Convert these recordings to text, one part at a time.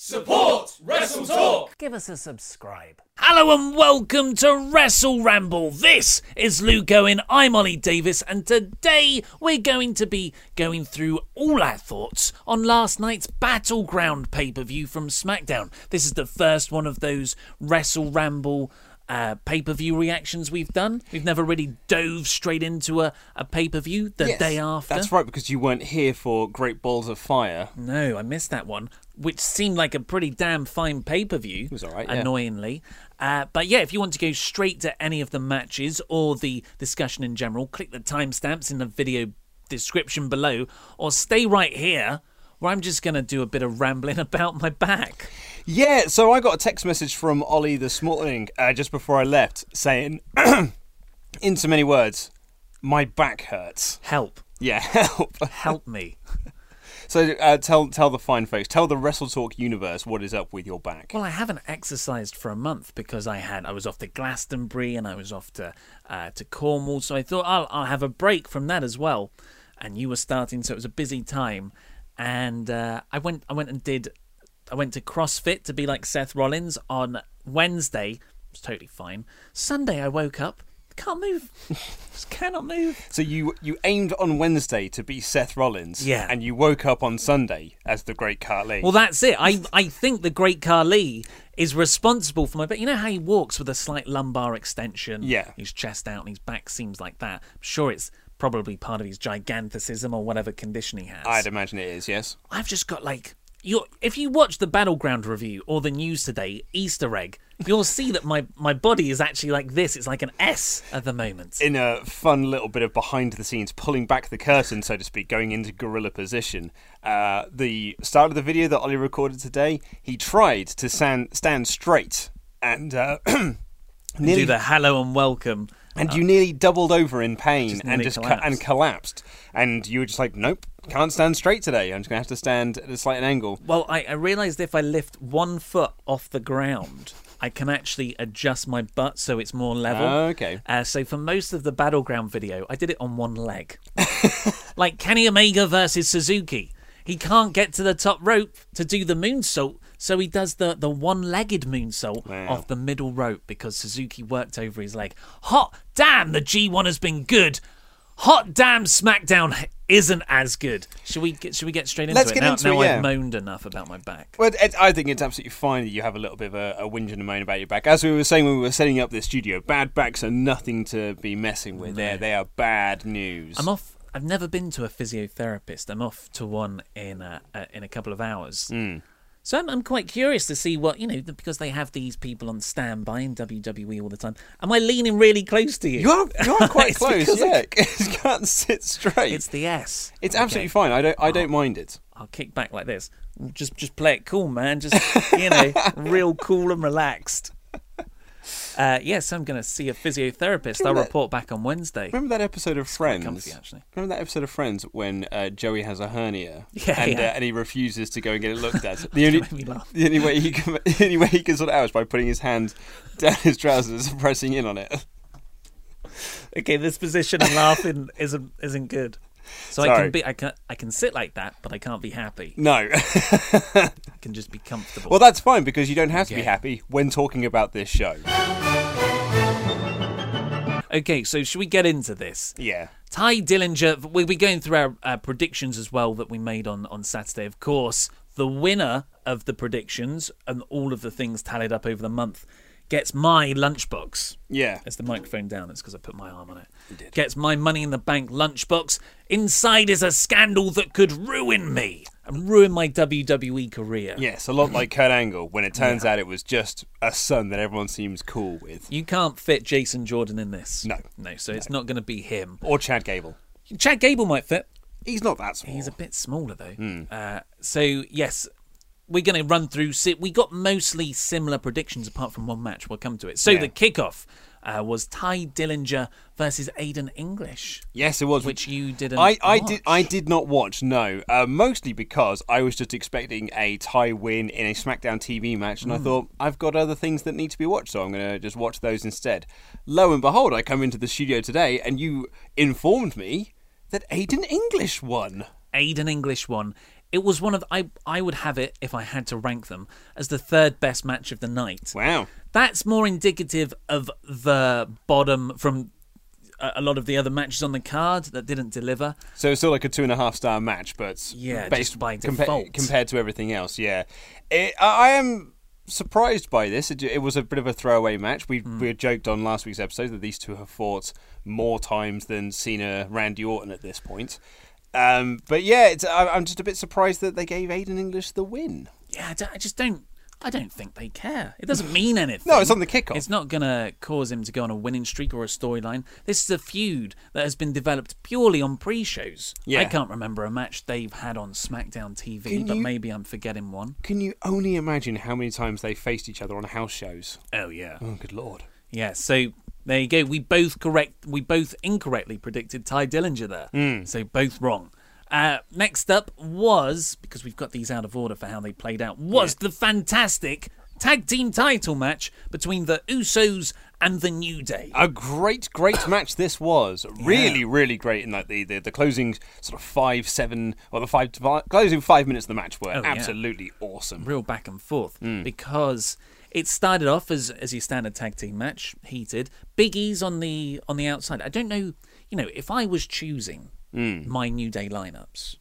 Support Wrestle Talk. Give us a subscribe. Hello and welcome to Wrestle Ramble. This is Luke Owen. I'm Ollie Davis, and today we're going to be going through all our thoughts on last night's Battleground pay per view from SmackDown. This is the first one of those Wrestle Ramble uh, pay per view reactions we've done. We've never really dove straight into a, a pay per view the Yes, day after. That's right, because you weren't here for Great Balls of Fire. No, I missed that one, which seemed like a pretty damn fine pay per view. It was all right, yeah. Annoyingly. Uh, but yeah, if you want to go straight to any of the matches or the discussion in general, click the timestamps in the video description below, or stay right here where I'm just going to do a bit of rambling about my back. Yeah, so I got a text message from Ollie this morning, uh, just before I left, saying, in so many words, my back hurts. Help. Yeah, help. Help me. So uh, tell tell the fine folks, tell the Wrestle Talk universe what is up with your back. Well, I haven't exercised for a month because I had I was off to Glastonbury and I was off to uh, to Cornwall, so I thought I'll I'll have a break from that as well. And you were starting, so it was a busy time. And uh, I went I went and did I went to CrossFit to be like Seth Rollins on Wednesday. It was totally fine. Sunday I woke up, can't move, just cannot move. So you you aimed on Wednesday to be Seth Rollins, Yeah. and you woke up on Sunday as the Great Khali. Well, that's it. I I think the Great Khali is responsible for my But You know how he walks with a slight lumbar extension? Yeah. His chest out and his back seems like that. I'm sure it's probably part of his giganticism or whatever condition he has. I'd imagine it is, yes. I've just got like you if you watch the battleground review or the news today Easter egg, you'll see that my my body is actually like this. It's like an S at the moment. in a fun little bit of behind the scenes, pulling back the curtain, so to speak, going into gorilla position. Uh, the start of the video that Ollie recorded today, he tried to stand stand straight and uh, nearly Do the hello and welcome. and you nearly doubled over in pain Just and just co- collapsed. and collapsed, and you were just like, nope, can't stand straight today. I'm just gonna have to stand at a slight angle. Well, I, I realised if I lift one foot off the ground, I can actually adjust my butt so it's more level. Oh, okay. Uh, so for most of the battleground video, I did it on one leg, like Kenny Omega versus Suzuki. He can't get to the top rope to do the moonsault, so he does the, the one-legged moonsault Wow. off the middle rope because Suzuki worked over his leg. Hot damn, the G1 has been good. Hot damn, SmackDown isn't as good. Should we get, should we get straight into Let's it? get now, into now it, yeah. I've moaned enough about my back. Well, it, I think it's absolutely fine that you have a little bit of a, a whinge and a moan about your back. As we were saying when we were setting up this studio, bad backs are nothing to be messing with. They're, they are bad news. I'm off. I've never been to a physiotherapist. I'm off to one in a, uh, in a couple of hours. Hmm. So I'm, I'm quite curious to see what you know because they have these people on standby in WWE all the time. Am I leaning really close to you? You are, you are quite close, because I- you can't sit straight. It's the S. It's Okay. absolutely fine. I don't. I don't mind it. I'll kick back like this. Just just play it cool, man. Just you know, real cool and relaxed. Uh, yes, I'm going to see a physiotherapist. I'll that- report back on Wednesday. Remember that episode of Friends? comfy, actually. Remember that episode of Friends when uh, Joey has a hernia Yeah, and, yeah. Uh, and he refuses to go and get it looked at. The only, made me laugh. the only way he can, the only way he can sort it out is by putting his hand down his trousers and pressing in on it. Okay, this position and laughing isn't isn't good. So I can be I can I can sit like that, but I can't be happy. No. I can just be comfortable. well, that's fine because you don't have to be happy when talking about this show. Okay, so should we get into this? Yeah. Tye Dillinger, we'll be going through our uh, predictions as well that we made on, on Saturday. Of course, the winner of the predictions and all of the things tallied up over the month gets my lunchbox. Yeah. As the microphone down, it's because I put my arm on it. Gets my money in the bank lunchbox. Inside is a scandal that could ruin me and ruin my WWE career. Yes, a lot like Kurt Angle when it turns out it was just a son that everyone seems cool with. You can't fit Jason Jordan in this. No. No, so it's not going to be him. Or Chad Gable. Chad Gable might fit. He's not that small. He's a bit smaller though. Hmm. Uh, so yes, we're going to run through. We got mostly similar predictions apart from one match. We'll come to it. So Yeah. the kickoff uh, was Tye Dillinger versus Aiden English, Yes, it was. which you didn't. I, I did I did not watch no uh, mostly because I was just expecting a tie win in a SmackDown TV match Hmm. and I thought I've got other things that need to be watched so I'm going to just watch those instead. Lo and behold, I come into the studio today and you informed me that Aiden English won. Aiden English won. It was one of I I would have it if I had to rank them as the third best match of the night. Wow. That's more indicative of the bottom from a lot of the other matches on the card that didn't deliver. So it's still like a two and a half star match, but Yeah, based by compa- default. compared to everything else. Yeah, it, I I am surprised by this. It, it was a bit of a throwaway match. We Hmm. we had joked on last week's episode that these two have fought more times than Cena, Randy Orton at this point. Um, but yeah, it's, I, I'm just a bit surprised that they gave Aiden English the win. Yeah, I, I just don't. I don't think they care. It doesn't mean anything. No, it's on the kickoff. It's not going to cause him to go on a winning streak or a storyline. This is a feud that has been developed purely on pre-shows. Yeah. I can't remember a match they've had on SmackDown TV, Can but you- maybe I'm forgetting one. Can you only imagine how many times they faced each other on house shows? Oh yeah. Oh, good lord. Yeah, so there you go. We both correct. We both incorrectly predicted Tye Dillinger there. Hmm. So both wrong. Uh, next up was because we've got these out of order for how they played out. Was the fantastic tag team title match between the Usos and the New Day? A great, great match this was. Really, really great. In like the, the the closing sort of five, seven, or the five, closing five minutes of the match were Oh, yeah. absolutely awesome. Real back and forth Hmm. because it started off as as your standard tag team match, heated. Big E's on the on the outside. I don't know. You know, if I was choosing Hmm. my New Day lineups,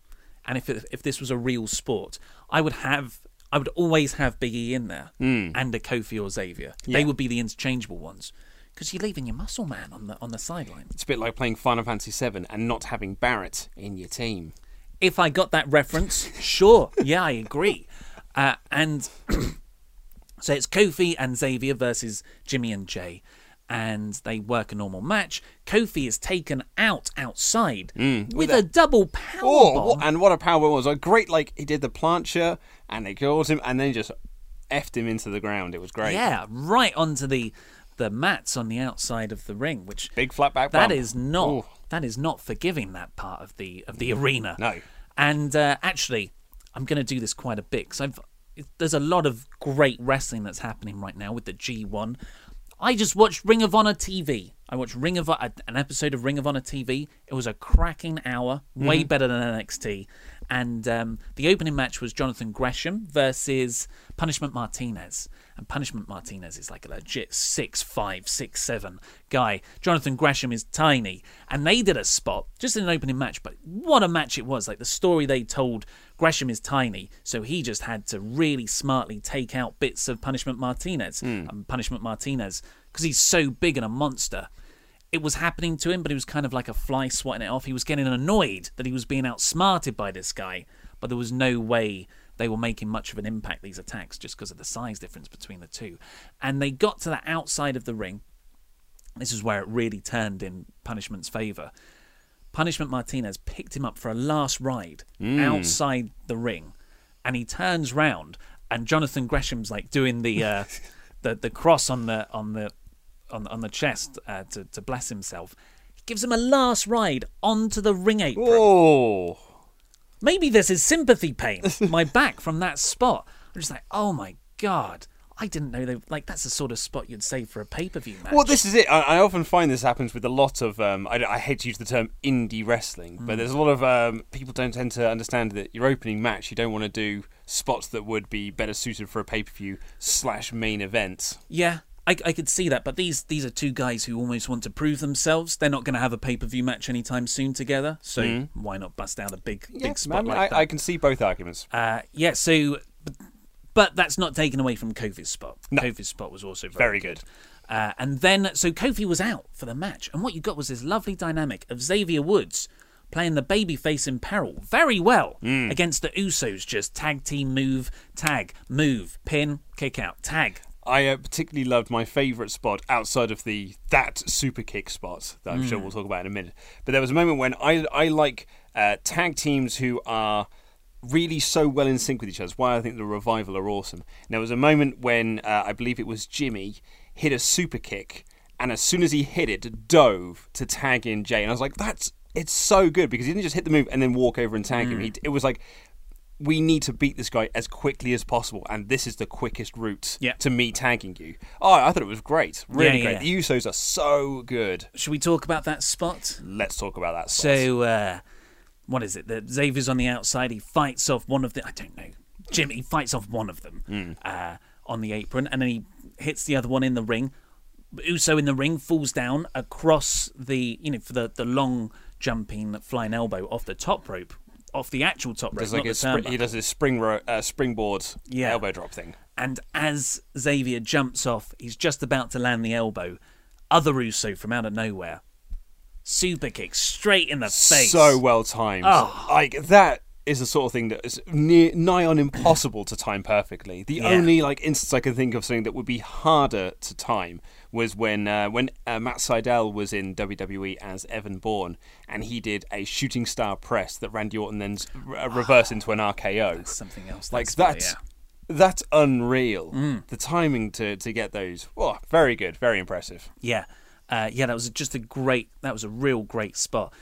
and if it, if this was a real sport, I would have. I would always have Big E in there and a Kofi or Xavier. They Hmm. Would be the interchangeable ones because you're leaving your muscle man on the on the sideline. It's a bit like playing Final Fantasy VII and not having Barret in your team. If I got that reference, sure, yeah, I agree. Uh, and so it's Kofi and Xavier versus Jimmy and Jey, and they work a normal match. Kofi is taken out outside with a, double power Oh, bomb. what, and what a power was! A great like he did the plancha and they killed him and then just effed him into the ground. It was great. Yeah, right onto the the mats on the outside of the ring, which Big flat back. that is not Ooh. that is not forgiving that part of the of the arena. No. And uh, actually, I'm going to do this quite a bit because I've there's a lot of great wrestling that's happening right now with the G1. I just watched Ring of Honor TV. I watched Ring of an episode of Ring of Honor TV. It was a cracking hour, way better than NXT. And um, the opening match was Jonathan Gresham versus Punishment Martinez. And Punishment Martinez is like a legit six five, six seven guy. Jonathan Gresham is tiny, and they did a spot just in an opening match. But what a match it was! Like the story they told, Gresham is tiny, so he just had to really smartly take out bits of Punishment Martinez. Um, Punishment Martinez because he's so big and a monster it was happening to him, but he was kind of like a fly swatting it off. He was getting annoyed that he was being outsmarted by this guy, but there was no way they were making much of an impact, these attacks, just because of the size difference between the two. And they got to the outside of the ring. This is where it really turned in Punishment's favour. Punishment Martinez picked him up for a last ride outside the ring, and he turns round, and Jonathan Gresham's like doing the uh, the the cross on the on the on on the chest uh, to to bless himself. He gives him a last ride onto the ring apron. Oh, Maybe this is sympathy pain. my back from that spot. I'm just like, oh my god. I didn't know they like that's the sort of spot you'd save for a pay per view match. well, this is it. I, I often find this happens with a lot of. Um, I, I hate to use the term indie wrestling, but there's a lot of um, people don't tend to understand that your opening match you don't want to do spots that would be better suited for a pay per view slash main event. Yeah, I, I could see that, but these these are two guys who almost want to prove themselves. They're not going to have a pay per view match anytime soon together, so why not bust out a big big spot I, mean, like I, that? I can see both arguments. Uh, yeah, so but, that's not taken away from Kofi's spot. No. Kofi's spot was also very, Very good. Uh, and then so Kofi was out for the match, and what you got was this lovely dynamic of Xavier Woods playing the babyface in peril very well Mm. against the Usos. Just tag team move, tag, move, pin, kick out, tag. I uh, particularly loved my favourite spot outside of the that super kick spot that I'm Hmm. sure we'll talk about in a minute. But there was a moment when I I like uh, tag teams who are really so well in sync with each other. It's why I think the revival are awesome. And there was a moment when uh, I believe it was Jimmy hit a super kick, and as soon as he hit it, dove to tag in Jey, and I was like, that's it's so good because he didn't just hit the move and then walk over and tag Hmm. him. He, it was like. We need to beat this guy as quickly as possible, and this is the quickest route Yeah. to me tagging you. Oh, I thought it was great. Really Yeah, great. yeah. The Usos are so good. Should we talk about that spot? Let's talk about that. Spot. So, uh, what is it? The Xavier's on the outside. He fights off one of the. I don't know. Jim. He fights off one of them Hmm. uh, on the apron, and then he hits the other one in the ring. Uso in the ring falls down across the, you know, for the the long jumping flying elbow off the top rope, off the actual top rope, Does not like the spring, turnbuckle. he does his spring ro- uh, springboard Yeah. elbow drop thing. And as Xavier jumps off, he's just about to land the elbow. Other Uso from out of nowhere, super kick straight in the face. So well timed. Oh. Like that is the sort of thing that is near, nigh on impossible to time perfectly. The Yeah. only like instance I can think of something that would be harder to time was when uh, when uh, Matt Sydal was in WWE as Evan Bourne, and he did a shooting star press that Randy Orton then uh, reversed into an RKO. That's something else. like that's yeah. that's unreal. Mm. The timing to to get those, oh, very good, very impressive. Yeah, uh, yeah, that was just a great. That was a real great spot,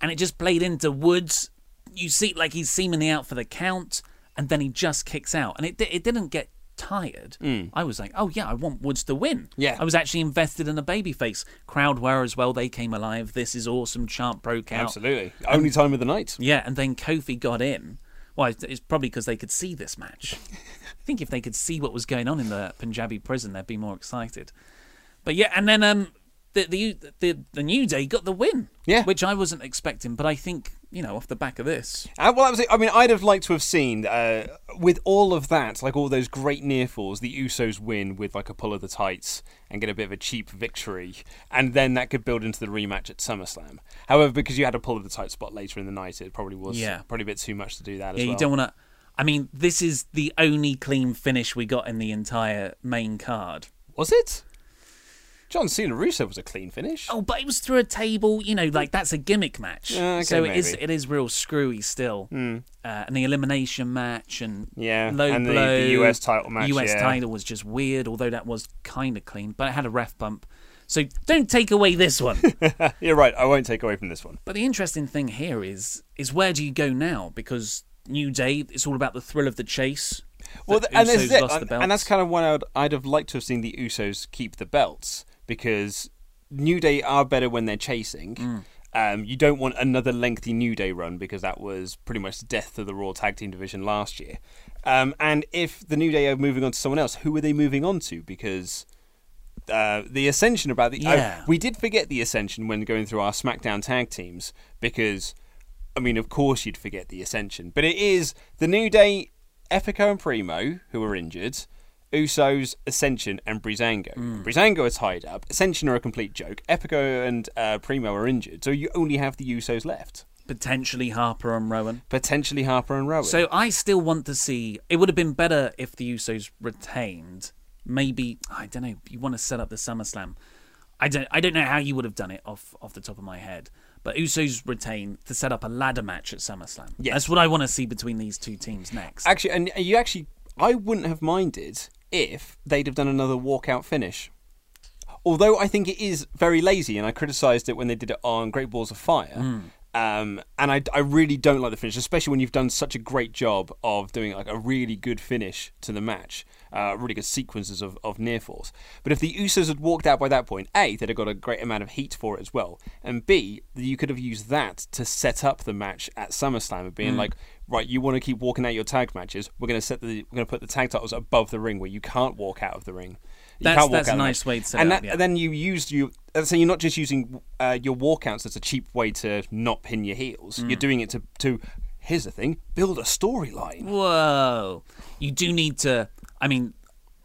and it just played into Woods. You see, like he's seemingly out for the count, and then he just kicks out, and it it didn't get tired. I was like, oh yeah, I want Woods to win. Yeah. I was actually invested in a babyface. Crowd were as well. They came alive. This is awesome. Chant broke out. Absolutely, only time of the night. Yeah, and then Kofi got in. Well, it's- it's probably because they could see this match. I think if they could see what was going on in the Punjabi prison, they'd be more excited. But yeah, and then um, the the the, the New Day got the win. Yeah. which I wasn't expecting, but I think you know off the back of this, Uh, well, that was it. I mean, I'd have liked to have seen uh, with all of that, like all those great near falls, the Usos win with like a pull of the tights and get a bit of a cheap victory, and then that could build into the rematch at SummerSlam. However, because you had a pull of the tight spot later in the night, it probably was Yeah. probably a bit too much to do that. yeah, as well. you don't want to. I mean, this is the only clean finish we got in the entire main card. Was it? John Cena Rusev was a clean finish. Oh, but it was through a table. You know, like that's a gimmick match. Yeah, okay, so it is maybe. it is real screwy still. Uh, and the elimination match and Yeah, low and the- blow. the US title match, US yeah. title was just weird, although that was kind of clean, but it had a ref bump. So don't take away this one. You're right. I won't take away from this one. but the interesting thing here is is where do you go now? Because New Day, it's all about the thrill of the chase. Well, The and, this Usos it. lost the And, and that's kind of why I'd, I'd have liked to have seen the Usos keep the belts because New Day are better when they're chasing. Mm. Um, you don't want another lengthy New Day run because that was pretty much the death of the Raw Tag Team division last year. Um, and if the New Day are moving on to someone else, who are they moving on to? Because uh, the Ascension about the I- Yeah. we did forget the Ascension when going through our SmackDown tag teams because I mean, of course you'd forget the Ascension, but it is the New Day, Epico and Primo who are injured, Usos, Ascension, and Breezango. Breezango are tied up. Ascension are a complete joke. Epico and uh, Primo are injured, so you only have the Usos left. Potentially Harper and Rowan. Potentially Harper and Rowan. So I still want to see. It would have been better if the Usos retained. Maybe I don't know. You want to set up the SummerSlam. I don't. I don't know how you would have done it off off the top of my head. But Usos retain to set up a ladder match at SummerSlam. Yes. That's what I want to see between these two teams next. actually, and you actually, I wouldn't have minded if they'd have done another walkout finish. although I think it is very lazy, and I criticised it when they did it on Great Balls of Fire. Hmm. Um, and I, I really don't like the finish, especially when you've done such a great job of doing like a really good finish to the match, uh, really good sequences of, of near falls. But if the Usos had walked out by that point, A, they'd have got a great amount of heat for it as well, and B, you could have used that to set up the match at SummerSlam of being Hmm. like, right, you want to keep walking out your tag matches, we're going to set the we're going to put the tag titles above the ring where you can't walk out of the ring. You That's- that's a nice way to set and up, that- yeah. then you used you. So you're not just using uh, your walkouts as a cheap way to not pin your heels. Hmm. You're doing it to to. Here's the thing: build a storyline. Whoa. You do need to. I mean,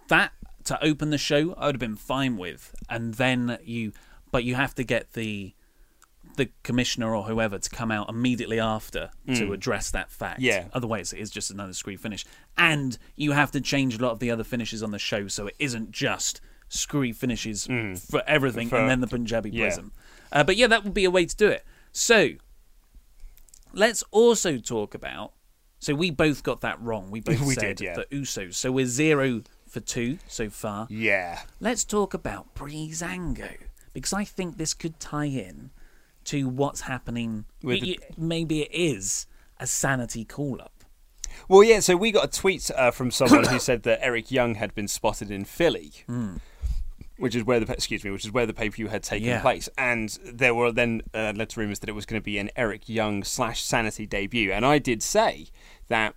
that to open the show, I would have been fine with. And then you. But you have to get the the commissioner or whoever to come out immediately after to address that fact. Yeah. Otherwise, it is just another screw finish. And you have to change a lot of the other finishes on the show so it isn't just screwy finishes for everything. For- and then the Punjabi yeah. Prison. Uh, but yeah, that would be a way to do it. So let's also talk about. So we both got that wrong. We both We said did, yeah. the Usos. So we're zero for two so far. Yeah. Let's talk about Breezango because I think this could tie in to what's happening. With y- maybe it is a sanity call up. Well, yeah. So we got a tweet uh, from someone who said that Eric Young had been spotted in Philly, which is where the excuse me, which is where the pay per view had taken Yeah. place, and there were then uh, led to rumors that it was going to be an Eric Young slash Sanity debut, and I did say that.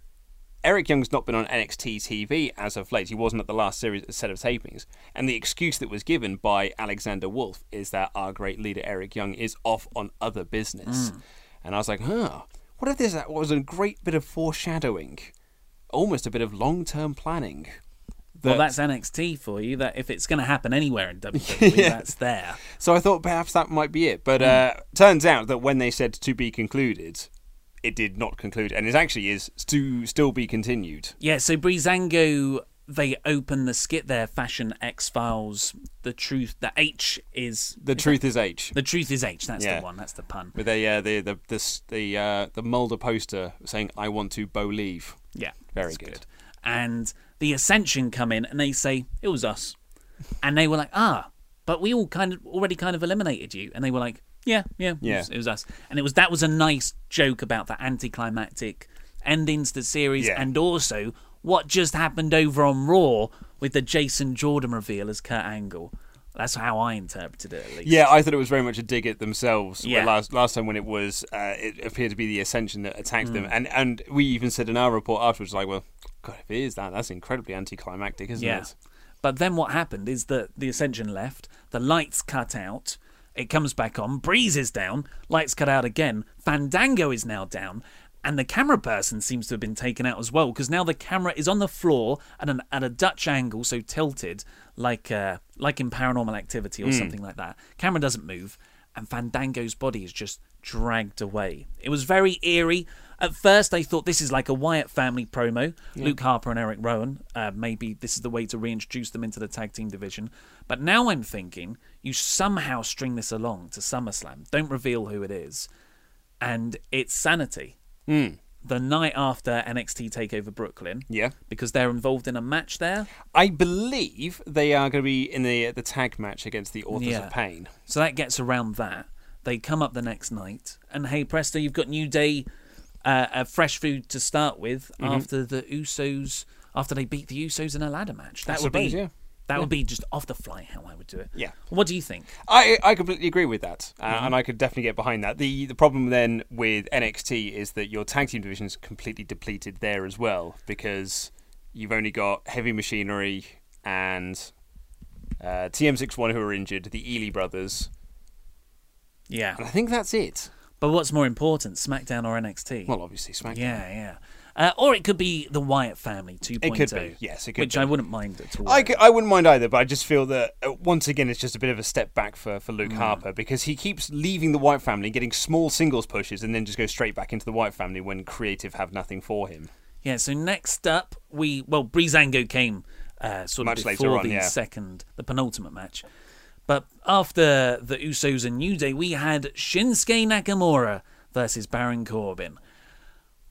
Eric Young's not been on NXT TV as of late. He wasn't at the last series set of tapings. And the excuse that was given by Alexander Wolfe is that our great leader Eric Young is off on other business. And I was like, huh, what if this was a great bit of foreshadowing? Almost a bit of long term planning. Well, that's NXT for you. That if it's going to happen anywhere in WWE, that's there. So I thought perhaps that might be it. But Hmm. uh, turns out that when they said to be concluded, it did not conclude. And it actually is to still be continued. Yeah, so Breezango, they open the skit there, Fashion X Files. The truth, the H is The truth is H. the truth is H. That's Yeah. the one. That's the pun. With a, uh, the the the the, uh, the Mulder poster saying "I want to believe." Yeah, Very that's good. And the Ascension come in and they say it was us, and they were like, ah, but we all kind of already kind of eliminated you, and they were like, yeah, yeah, Yeah. It, was, it was us, and it was that was a nice joke about the anticlimactic endings to the series, Yeah. and also what just happened over on Raw with the Jason Jordan reveal as Kurt Angle. That's how I interpreted it, at least. Yeah, I thought it was very much a dig at themselves. Yeah. Last last time when it was, uh, it appeared to be the Ascension that attacked Hmm. them, and and we even said in our report afterwards, like, well, God, if it is that, that's incredibly anticlimactic, isn't Yeah. it? But then what happened is that the Ascension left, the lights cut out, it comes back on, Breeze is down, lights cut out again, Fandango is now down, and the camera person seems to have been taken out as well because now the camera is on the floor at an at a Dutch angle, so tilted like uh, like in Paranormal Activity or something like that. Camera doesn't move, and Fandango's body is just dragged away. It was very eerie. At first, I thought this is like a Wyatt family promo. Luke Harper and Eric Rowan. Uh, maybe this is the way to reintroduce them into the tag team division. But now I'm thinking you somehow string this along to SummerSlam. Don't reveal who it is. And it's Sanity. The night after NXT TakeOver Brooklyn. Yeah. Because they're involved in a match there. I believe they are going to be in the the tag match against the Authors Yeah. of Pain. So that gets around that. They come up the next night, and hey presto, you've got New Day, uh, a fresh food to start with Mm-hmm. after the Usos, after they beat the Usos in a ladder match. That I would be yeah. That would be just off the fly how I would do it. Yeah. What do you think? I I completely agree with that, uh, Mm-hmm. and I could definitely get behind that. the The problem then with NXT is that your tag team division is completely depleted there as well because you've only got Heavy Machinery and uh, TM61 who are injured, the Ely brothers, Yeah. and I think that's it. But what's more important, SmackDown or NXT? Well, obviously SmackDown. yeah, yeah. Uh, or it could be the Wyatt family 2.0. It could be, yes, it could Which be. I wouldn't mind at all. I, c- I wouldn't mind either, but I just feel that uh, once again it's just a bit of a step back for, for Mm. Luke Harper because he keeps leaving the Wyatt family, getting small singles pushes, and then just goes straight back into the Wyatt family when creative have nothing for him. Yeah, so next up, we well, Breezango came uh, sort of Much later before on, the yeah. second, the penultimate match. But after the Usos and New Day, we had Shinsuke Nakamura versus Baron Corbin.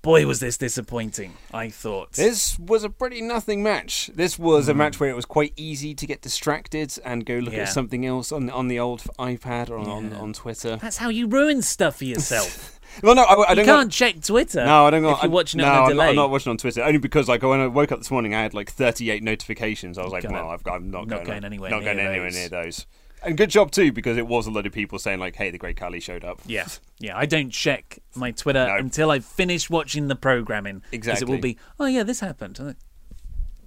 Boy, was this disappointing. I thought. This was a pretty nothing match. This was Hmm. a match where it was quite easy to get distracted and go look Yeah. at something else on on the old iPad or on, Yeah. on Twitter. That's how you ruin stuff for yourself. Well, no, I, I don't. You can't check Twitter. no, I don't. If you're watching it no, on a I'm not, I'm not watching on Twitter. Only because like when I woke up this morning, I had like 38 notifications. I was like, Gonna- well, I've, got I'm not, not going, going anywhere not near going anywhere near those. And good job too, because it was a lot of people saying like, "Hey, the Great Khali showed up." Yeah, yeah. I don't check my Twitter No. until I've finished watching the programming. Exactly. it will be, oh yeah, this happened.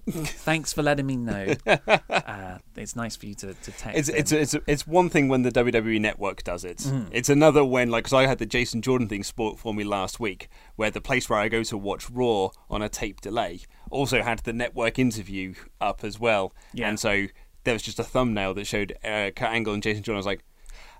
Thanks for letting me know. Uh, it's nice for you to, to text. It's it's it's it's one thing when the WWE Network does it. Mm. It's another when like because I had the Jason Jordan thing sport for me last week, where the place where I go to watch Raw on a tape delay also had the network interview up as well. Yeah. And so there was just a thumbnail that showed uh, Kurt Angle and Jason Jordan. I was like,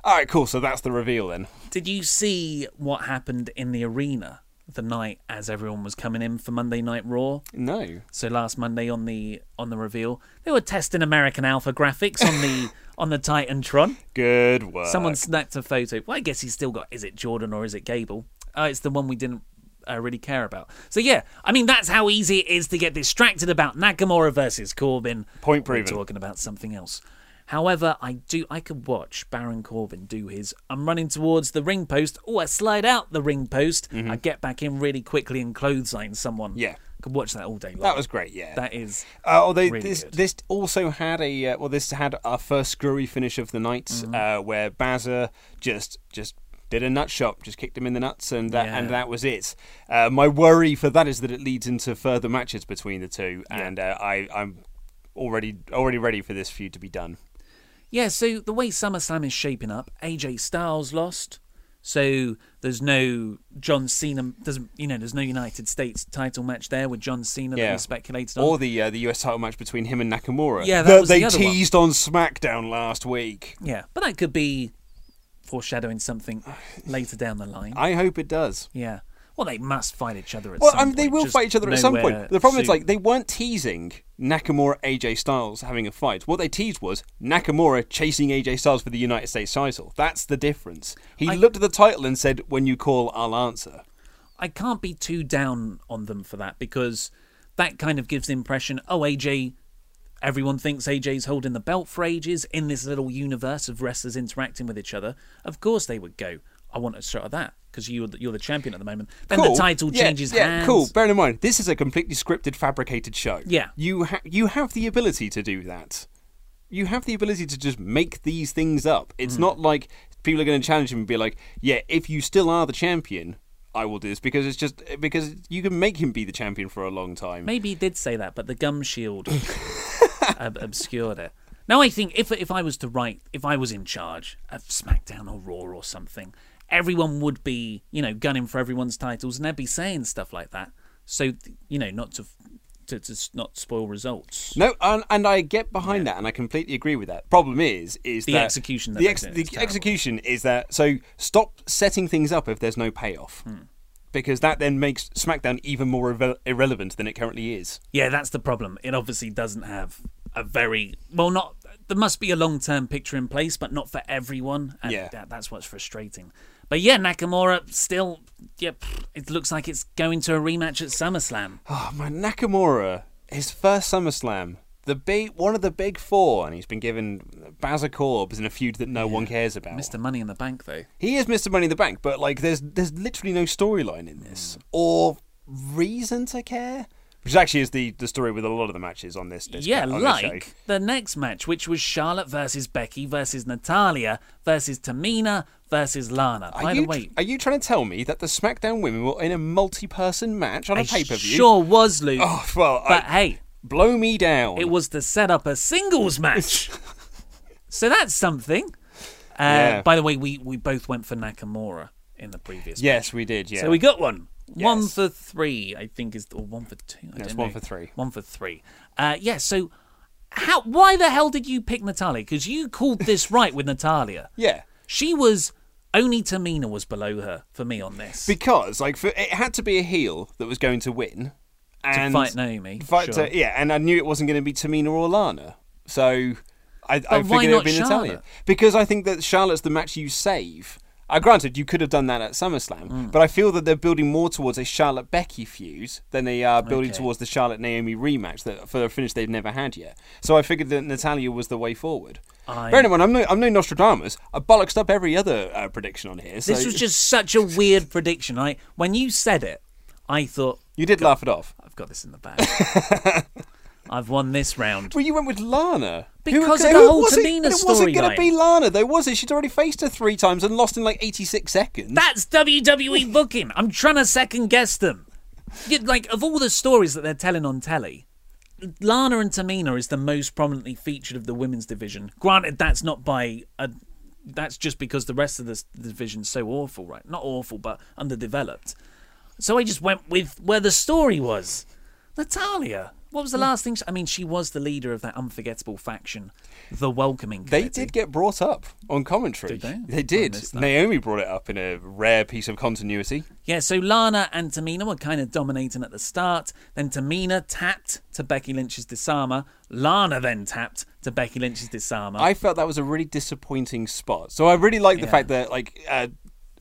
all right, cool. So that's the reveal then. Did you see what happened in the arena the night as everyone was coming in for Monday Night Raw? No. So last Monday on the on the reveal, they were testing American Alpha graphics on the on the Titantron. Good work. Someone snapped a photo. Well, I guess he's still got. Is it Jordan or is it Gable? Oh, it's the one we didn't uh, really care about. So yeah, I mean that's how easy it is to get distracted about Nakamura versus Corbin. Point We're talking about something else. However, I do. I could watch Baron Corbin do his. I'm running towards the ring post. Oh, I slide out the ring post. I get back in really quickly and clothesline someone. Mm-hmm. Yeah. could watch that all day long. That was great. Yeah. That is. Uh, although Really this good. this also had a uh, well, this had our first screwy finish of the night, Mm-hmm. uh, where Bazza just just did a nut shot, just kicked him in the nuts, and that and that was it. Uh, my worry for that is that it leads into further matches between the two, and uh, I I'm already already ready for this feud to be done. Yeah, so the way SummerSlam is shaping up, AJ Styles lost. So there's no John Cena. Doesn't you know there's no United States title match there with John Cena that Yeah. we speculated on. Or the uh, the US title match between him and Nakamura. Yeah, that that they the other one. teased on SmackDown last week. yeah, but that could be foreshadowing something later down the line. I hope it does. yeah. Well, they must fight each other at Well, some I mean, they will just fight each other at some point. The problem is, like, they weren't teasing Nakamura AJ Styles having a fight. What they teased was Nakamura chasing AJ Styles for the United States title. That's the difference. He I- looked at the title and said, "When you call, I'll answer." I can't be too down on them for that because that kind of gives the impression, oh, AJ, everyone thinks AJ's holding the belt for ages in this little universe of wrestlers interacting with each other. Of course they would go, I want a shot of that because you're the, you're the champion at the moment. Then cool. the title Yeah, changes yeah, hands. cool. Bear in mind, this is a completely scripted, fabricated show. Yeah. you ha- you have the ability to do that. You have the ability to just make these things up. It's mm. not like people are going to challenge him and be like, "Yeah, if you still are the champion." I will do this because it's just because you can make him be the champion for a long time. Maybe he did say that, but the gum shield ob- obscured it. Now I think if if I was to write, if I was in charge of SmackDown or Raw or something, everyone would be, you know, gunning for everyone's titles, and they'd be saying stuff like that. So you know, not to to, to not spoil results. No, and, and I get behind that, and I completely agree with that. Problem is, is The that execution that the, ex- the execution is that. So stop setting things up if there's no payoff, Hmm. Because that then makes SmackDown even more irre- irrelevant than it currently is. Yeah, that's the problem. It obviously doesn't have a very well. Not there must be a long term picture in place, but not for everyone. And Yeah. that, that's what's frustrating. But yeah, Nakamura still. Yep, it looks like it's going to a rematch at SummerSlam. Ah, oh man, Nakamura, his first SummerSlam, the big one of the big four, and he's been given Bazza Corbs in a feud that no one cares about. Mr. Money in the Bank, though. He is Mr. Money in the Bank, but like, there's there's literally no storyline in this hmm. or reason to care. Which actually is the, the story with a lot of the matches on this. this yeah, on this like show. the next match, which was Charlotte versus Becky versus Natalya versus Tamina versus Lana. Are By you, the way, are you trying to tell me that the SmackDown women were in a multi-person match on a I pay per view? sure was, Luke. Oh well, but I, hey, blow me down. It was to set up a singles match. so that's something. Uh, Yeah. By the way, we, we both went for Nakamura in the previous yes, we did. Yeah. So we got one. One for three, I think, is or one for two. I don't one for three. One for three. Uh, yeah. So, how? Why the hell did you pick Natalya? Because you called this right with Natalya. yeah. She was only Tamina was below her for me on this. Because like for, it had to be a heel that was going to win. And fight Naomi, Fight sure. to- yeah, and I knew it wasn't going to be Tamina or Lana. So I, I figured it would be Natalya. Because I think that Charlotte's the match you save. Uh, granted, you could have done that at SummerSlam, Mm. but I feel that they're building more towards a Charlotte Becky feud than they are building Okay. towards the Charlotte Naomi rematch that, for a finish they've never had yet. So I figured that Natalya was the way forward. I- Bear in mind, I'm no, I'm no Nostradamus. I bollocksed up every other uh, prediction on here. So This was just such a weird prediction. I when you said it, I thought you did laugh it off. I've got this in the bag. I've won this round. Well, you went with Lana. Because who, of the who whole was it? Tamina But It wasn't going to be Lana, though, was it? She'd already faced her three times and lost in like 86 seconds. That's WWE booking. I'm trying to second guess them. Like of all the stories that they're telling on telly, Lana and Tamina is the most prominently featured of the women's division. Granted, that's not by a. That's just because the rest of the, the division's so awful, right? Not awful, but underdeveloped. So I just went with where the story was. Natalya. What was the last thing? She, I mean, she was the leader of that unforgettable faction, the Welcoming They did get brought up on commentary. Did they? They did. Naomi brought it up in a rare piece of continuity. Yeah, so Lana and Tamina were kind of dominating at the start. Then Tamina tapped to Becky Lynch's disarmer. Lana then tapped to Becky Lynch's disarmer. I felt that was a really disappointing spot. So I really like the Yeah. fact that like uh,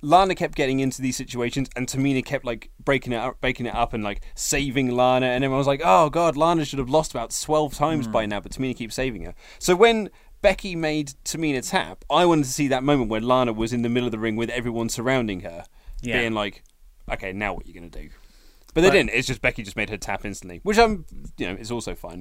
Lana kept getting into these situations and Tamina kept like breaking it up, breaking it up and like saving Lana and everyone was like, "Oh god, Lana should have lost about 12 times Hmm. by now, but Tamina keeps saving her." So when Becky made Tamina tap, I wanted to see that moment when Lana was in the middle of the ring with everyone surrounding her, Yeah. being like, "Okay, now what are you going to do?" But they Right. didn't. It's just Becky just made her tap instantly, which I'm, you know, is also fine.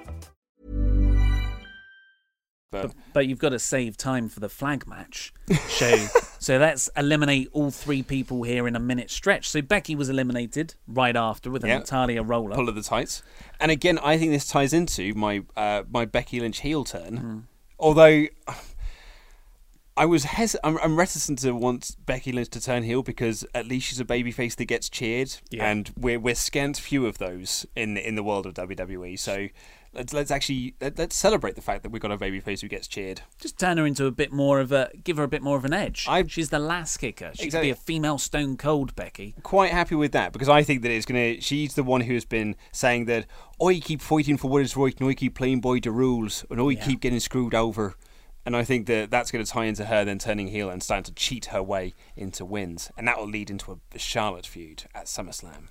But but you've got to save time for the flag match. So, so let's eliminate all three people here in a minute stretch. So Becky was eliminated right after with a Yeah. Natalya roller. pull of the tights. And again, I think this ties into my uh, my Becky Lynch heel turn. Hmm. Although I was hes- I'm, I'm reticent to want Becky Lynch to turn heel because at least she's a babyface that gets cheered, Yeah. and we're we're scant few of those in in the world of WWE. So. Let's, let's actually let, let's celebrate the fact that we've got a babyface who gets cheered. Just turn her into a bit more of a, give her a bit more of an edge. I- She's the last kicker. She Exactly. could be a female Stone Cold Becky. quite happy with that because I think that it's gonna. She's the one who has been saying that, "Oh, you keep fighting for what is right, and I keep playing by the rules, and I Yeah. keep getting screwed over." And I think that that's going to tie into her then turning heel and starting to cheat her way into wins, and that will lead into a Charlotte feud at SummerSlam.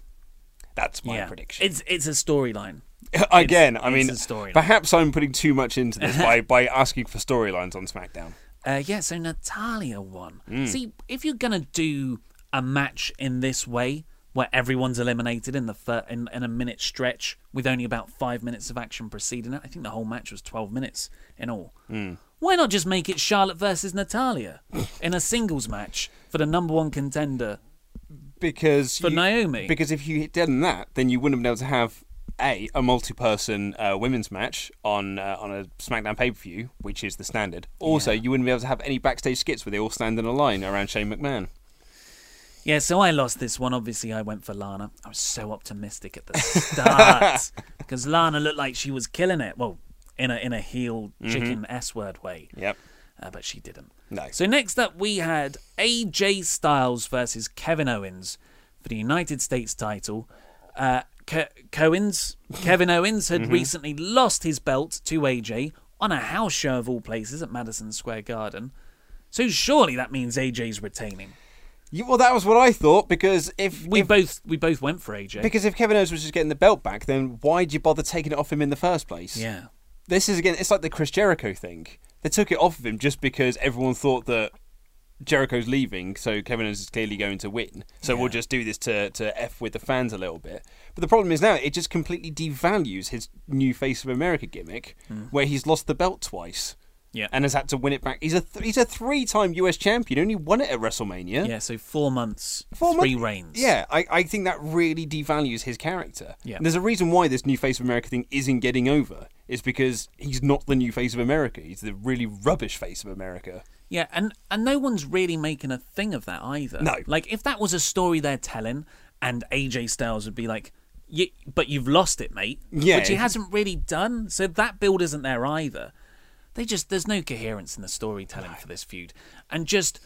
That's my yeah. prediction. It's it's a storyline. Again, it's- I mean, storyline. perhaps I'm putting too much into this by by asking for storylines on SmackDown. Uh, yeah, so Natalya won. Mm. See, if you're gonna do a match in this way where everyone's eliminated in the fir- in, in a minute stretch with only about five minutes of action preceding it. I think the whole match was 12 minutes in all. Why not just make it Charlotte versus Natalya in a singles match for the number one contender? Because For you- Naomi. Because if you had done that, then you wouldn't have been able to have a a multi-person uh, women's match on uh, on a SmackDown pay-per-view, which is the standard. Also, you wouldn't be able to have any backstage skits where they all stand in a line around Shane McMahon. Yeah, so I lost this one. Obviously, I went for Lana. I was so optimistic at the start because Lana looked like she was killing it. Well, in a in a heel chicken S word way. Yep. uh, but she didn't. No. So next up, we had AJ Styles versus Kevin Owens for the United States title. Uh, Ke- Cohen's Kevin Owens had recently lost his belt to AJ on a house show of all places at Madison Square Garden. So surely that means AJ's retaining. You, well, that was what I thought because if We if- both we both went for AJ. because if Kevin Owens was just getting the belt back, then why'd you bother taking it off him in the first place? yeah. This is again, it's like the Chris Jericho thing. They took it off of him just because everyone thought that Jericho's leaving, so Kevin Owens is clearly going to win. So we'll just do this to, to F with the fans a little bit. But the problem is now it just completely devalues his new Face of America gimmick, hmm. where he's lost the belt twice. Yeah. And has had to win it back. He's a th- he's a three time US champion. Only won it at WrestleMania. Yeah, so four months, Four three reigns. Yeah, I, I think that really devalues his character. Yeah. And there's a reason why this new Face of America thing isn't getting over. Is because he's not the new Face of America. He's the really rubbish Face of America. Yeah, and and no one's really making a thing of that either. No. like if that was a story they're telling, and AJ Styles would be like, "Yeah, but you've lost it, mate," Yeah. which he hasn't really done. So that build isn't there either. They just there's no coherence in the storytelling for this feud, and just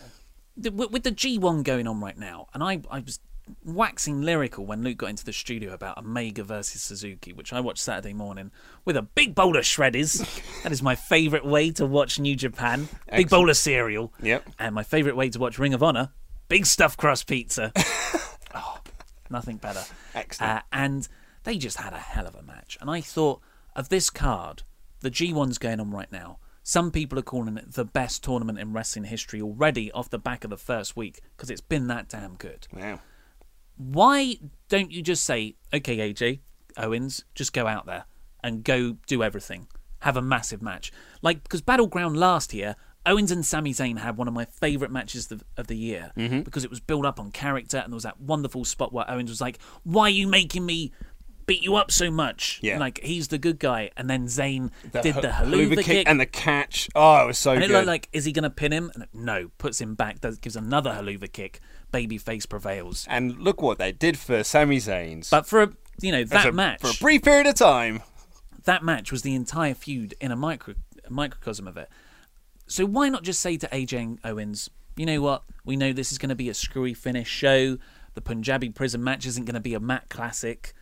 with the G1 going on right now, and I I was waxing lyrical when Luke got into the studio about Omega versus Suzuki, which I watched Saturday morning with a big bowl of Shreddies. that is my favourite way to watch New Japan. Big bowl of cereal. Yep. And my favourite way to watch Ring of Honor, big stuffed crust pizza. oh, nothing better. Excellent. Uh, and they just had a hell of a match. And I thought of this card, the G1's going on right now. Some people are calling it the best tournament in wrestling history already off the back of the first week because it's been that damn good. Wow. Why don't you just say, okay, AJ, Owens, just go out there and go do everything? Have a massive match. Like, because Battleground last year, Owens and Sami Zayn had one of my favourite matches of, of the year mm-hmm. because it was built up on character and there was that wonderful spot where Owens was like, why are you making me beat you up so much? Yeah. Like, he's the good guy. And then Zayn did the Helluva Helluva, kick. and the catch. Oh, it was so and it good. looked like, is he going to pin him? No, puts him back, does, gives another Helluva kick. Babyface prevails. and look what they did for Sami Zayn. But for a, you know, that a- match, for a brief period of time. that match was the entire feud in a micro a microcosm of it. So why not just say to AJ Owens, you know what? We know this is going to be a screwy finish show. The Punjabi prison match isn't going to be a mat classic.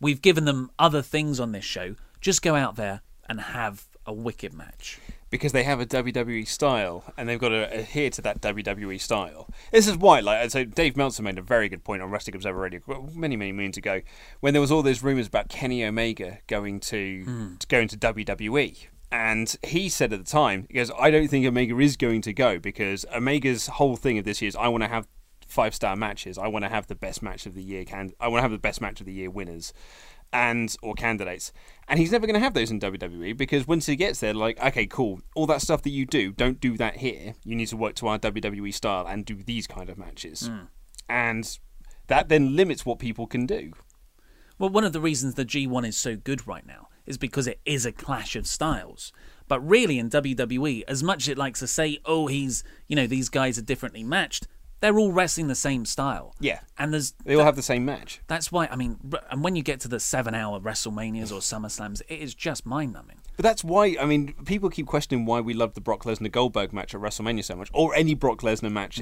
We've given them other things on this show. Just go out there and have a wicked match. because they have a WWE style and they've got to adhere to that WWE style. This is why, like, so Dave Meltzer made a very good point on Wrestling Observer Radio many, many moons ago when there was all those rumors about Kenny Omega going to, hmm. to going to WWE. And he said at the time, he goes, I don't think Omega is going to go because Omega's whole thing of this year is I want to have five star matches. I want to have the best match of the year. Can I want to have the best match of the year winners and or candidates. And he's never going to have those in WWE because once he gets there, like, okay, cool, all that stuff that you do, don't do that here. You need to work to our WWE style and do these kind of matches. Hmm. And that then limits what people can do. Well, one of the reasons the G1 is so good right now is because it is a clash of styles. But really, in WWE, as much as it likes to say, oh, he's, you know, these guys are differently matched, they're all wrestling the same style. Yeah. And there's. They all have the same match. That's why, I mean, and when you get to the seven hour WrestleManias or SummerSlams, it is just mind numbing. But that's why, I mean, people keep questioning why we love the Brock Lesnar Goldberg match at WrestleMania so much, or any Brock Lesnar match,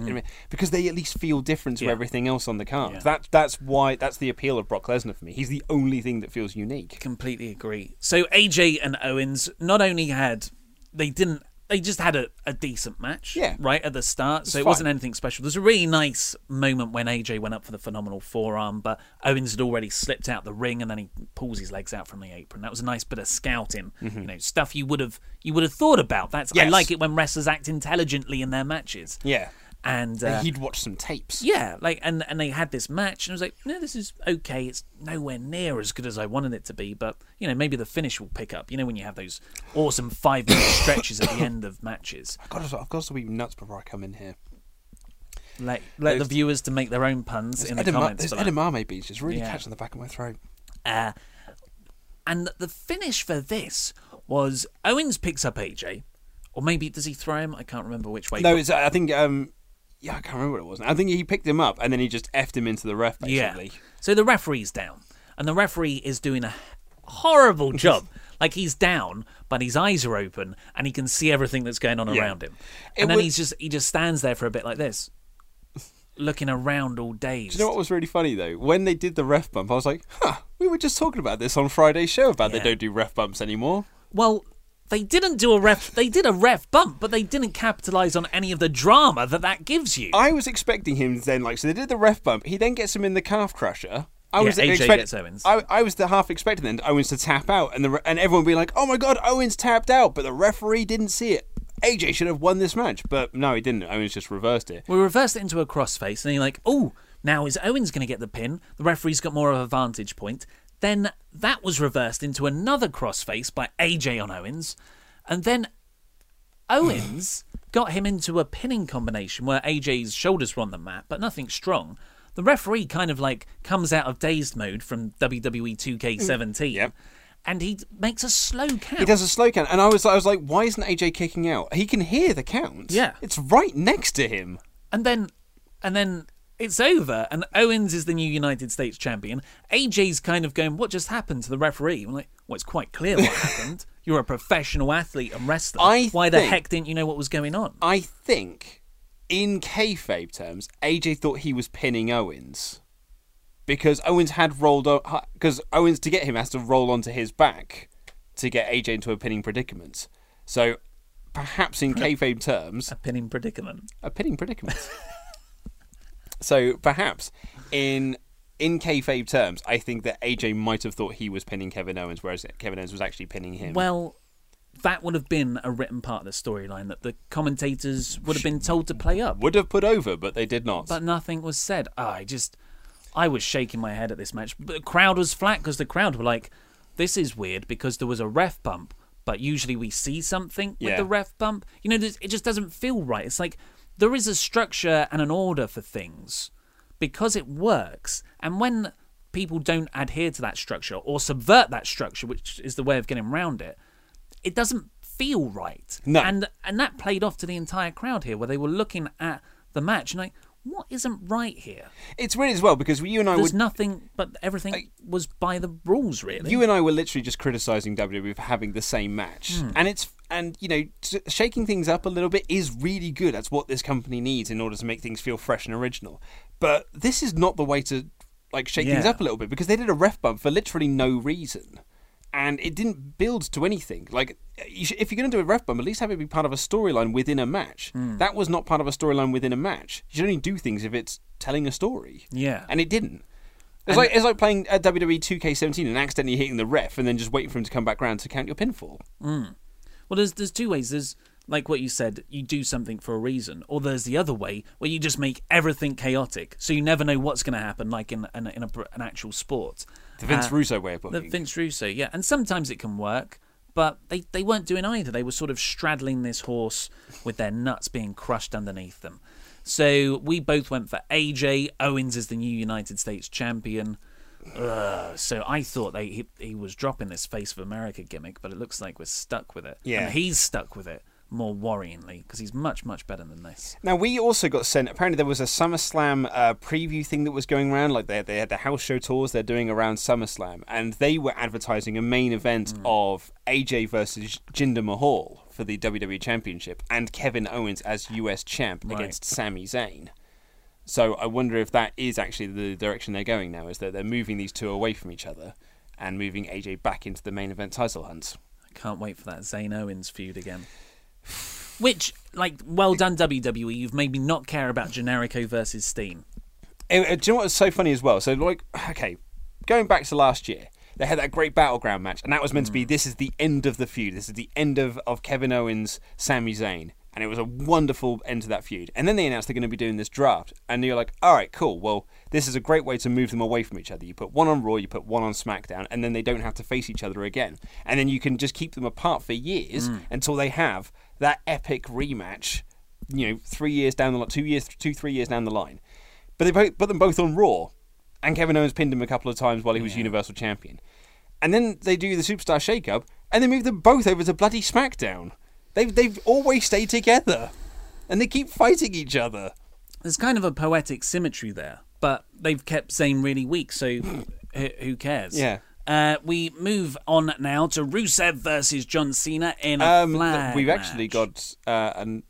because they at least feel different to Mm. Yeah. everything else on the card. Yeah. That, that's why, that's the appeal of Brock Lesnar for me. He's the only thing that feels unique. Completely agree. So AJ and Owens not only had they didn't they just had a, a decent match Yeah. right at the start. So it wasn't anything special. There's a really nice moment when AJ went up for the phenomenal forearm, but Owens had already slipped out the ring and then he pulls his legs out from the apron. That was a nice bit of scouting. You know, stuff you would have you would have thought about. That's I Mm-hmm. Like it when wrestlers act intelligently in their matches. Yeah. And uh, he'd watched some tapes. yeah, like and and they had this match, and I was like, no, this is okay. It's nowhere near as good as I wanted it to be, but you know, maybe the finish will pick up. You know, when you have those awesome five minute stretches at the end of matches, I've got to, I've got to be nuts before I come in here. let let the viewers to make their own puns in the Edamame, comments. those edamame beats just really Yeah. catching the back of my throat. Uh, and the finish for this was Owens picks up AJ, or maybe does he throw him? I can't remember which way. No, it's, I think um, yeah, I can't remember what it was. I think he picked him up and then he just effed him into the ref. Basically, Yeah. So the referee's down, and the referee is doing a horrible job. like he's down, but his eyes are open, and he can see everything that's going on Yeah. around him. It And then would- he's just he just stands there for a bit like this, looking around all dazed. Do you know what was really funny though? When they did the ref bump, I was like, "Huh, we were just talking about this on Friday's show about Yeah. they don't do ref bumps anymore." Well, they didn't do a ref. They did a ref bump, but they didn't capitalize on any of the drama that that gives you. I was expecting him then, like, so they did the ref bump. He then gets him in the calf crusher. I Yeah, was AJ expect- gets Owens. I, I was the half expecting then Owens to tap out, and the and everyone be like, "Oh my god, Owens tapped out," but the referee didn't see it. AJ should have won this match, but no, he didn't. Owens just reversed it. We reversed it into a crossface, and you're like, oh, now is Owens going to get the pin? The referee's got more of a vantage point. Then that was reversed into another crossface by AJ on Owens, and then Owens got him into a pinning combination where AJ's shoulders were on the mat, but nothing strong. The referee kind of like comes out of dazed mode from WWE 2K17, mm, Yep. and he makes a slow count. He does a slow count, and I was I was like, "Why isn't AJ kicking out? He can hear the count. Yeah. it's right next to him." and then and then it's over and Owens is the new United States champion. AJ's kind of going, What just happened to the referee? I'm like, Well, it's quite clear what happened. You're a professional athlete and wrestler. I Why the heck didn't you know what was going on? I think, in kayfabe terms, AJ thought he was pinning Owens because Owens had rolled on because Owens to get him has to roll onto his back to get AJ into a pinning predicament. So perhaps in kayfabe terms, A pinning predicament. a pinning predicament. so perhaps in in kayfabe terms, I think that AJ might have thought he was pinning Kevin Owens, whereas Kevin Owens was actually pinning him. Well, that would have been a written part of the storyline that the commentators would have been told to play up. would have put over, but they did not. But nothing was said. Ah, I just, I was shaking my head at this match. But the crowd was flat because the crowd were like, "This is weird," because there was a ref bump. But usually we see something with Yeah. the ref bump. You know, it just doesn't feel right. It's like there is a structure and an order for things because it works. And when people don't adhere to that structure or subvert that structure, which is the way of getting around it, it doesn't feel right. No. And and that played off to the entire crowd here, where they were looking at the match and like, what isn't right here? it's weird as well because you and I There's would nothing, but everything was by the rules, really. You and I were literally just criticizing WWE for having the same match, Hmm. and it's and you know t- shaking things up a little bit is really good. That's what this company needs in order to make things feel fresh and original. But this is not the way to like shake things up a little bit because they did a ref bump for literally no reason. And it didn't build to anything. Like, you should, if you're going to do a ref bump, at least have it be part of a storyline within a match. Hmm. That was not part of a storyline within a match. You should only do things if it's telling a story. Yeah. and it didn't. It's And- like it's like playing at WWE 2K17 and accidentally hitting the ref and then just waiting for him to come back round to count your pinfall. Well, there's there's two ways. There's like what you said, you do something for a reason, or there's the other way where you just make everything chaotic, so you never know what's going to happen, like in in, a, in a, an actual sport. The Vince Uh, Russo way of The. Vince Russo, yeah, and sometimes it can work, but they they weren't doing either. They were sort of straddling this horse with their nuts being crushed underneath them. So we both went for AJ Owens as the new United States champion. Ugh, so I thought they he, he was dropping this face of America gimmick, but it looks like we're stuck with it. Yeah. and he's stuck with it more worryingly because he's much much better than this. Now we also got sent. Apparently, there was a SummerSlam uh, preview thing that was going around. Like they they had the house show tours they're doing around SummerSlam, and they were advertising a main event of AJ versus Jinder Mahal for the WWE Championship, and Kevin Owens as US Champ Right. against Sami Zayn. So I wonder if that is actually the direction they're going now. Is that they're moving these two away from each other and moving AJ back into the main event title hunt. I can't wait for that Zayn Owens feud again. Which, like, well done WWE. You've made me not care about Generico versus Steen. Uh, do you know what's so funny as well? So, like, okay, going back to last year, they had that great battleground match, and that was meant to be this is the end of the feud. This is the end of, of Kevin Owens, Sami Zayn. And it was a wonderful end to that feud. And then they announced they're going to be doing this draft, and you're like, all right, cool. Well, this is a great way to move them away from each other. You put one on Raw, you put one on SmackDown, and then they don't have to face each other again. And then you can just keep them apart for years mm. until they have that epic rematch. You know, three years down the line, two years, two three years down the line. But they both, put them both on Raw, and Kevin Owens pinned him a couple of times while he was Universal Champion. And then they do the Superstar Shake-Up, and they move them both over to bloody SmackDown. They've they've always stayed together, and they keep fighting each other. There's kind of a poetic symmetry there, but they've kept Zayn really weak, so who who cares? Yeah. Uh, we move on now to Rusev versus John Cena in a Um, flag we've actually got uh, an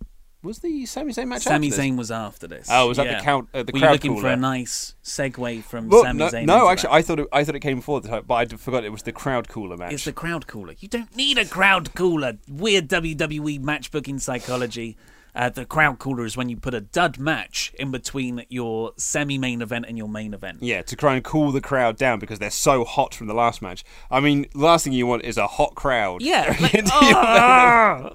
was the Sami Zayn match? Sami after this? Zayn was after this. Oh, was that the Yeah. count- uh, the Were you crowd looking for a nice segue from Well, Sami no, Zayn? no into actually, that? I thought it, I thought it came before the time, but I forgot it was the crowd cooler match. It's the crowd cooler. You don't need a crowd cooler. Weird WWE match booking psychology. Uh, the crowd cooler is when you put a dud match in between your semi-main event and your main event. Yeah, to try and cool the crowd down because they're so hot from the last match. I mean, the last thing you want is a hot crowd. Yeah, like, mm,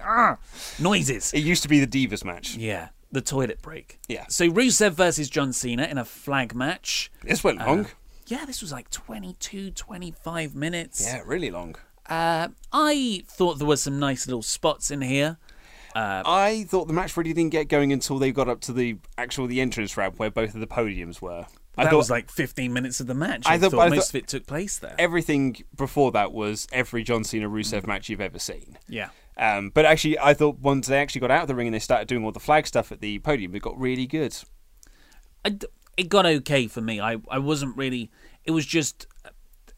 ah. noises. it used to be the Divas match. Yeah, the toilet break. Yeah. So Rusev versus John Cena in a flag match. This went long. Yeah, this was like 22, 25 minutes. yeah, really long. Uh, I thought there were some nice little spots in here. I thought the match really didn't get going until they got up to the actual the entrance ramp where both of the podiums were. I that thought was like 15 minutes of the match. I I, thought- thought, I most thought- of it took place there. everything before that was every John Cena Rusev match you've ever seen. yeah. Um, but actually, I thought once they actually got out of the ring and they started doing all the flag stuff at the podium, it got really good. I d it got okay for me. I, I wasn't really. It was just, uh,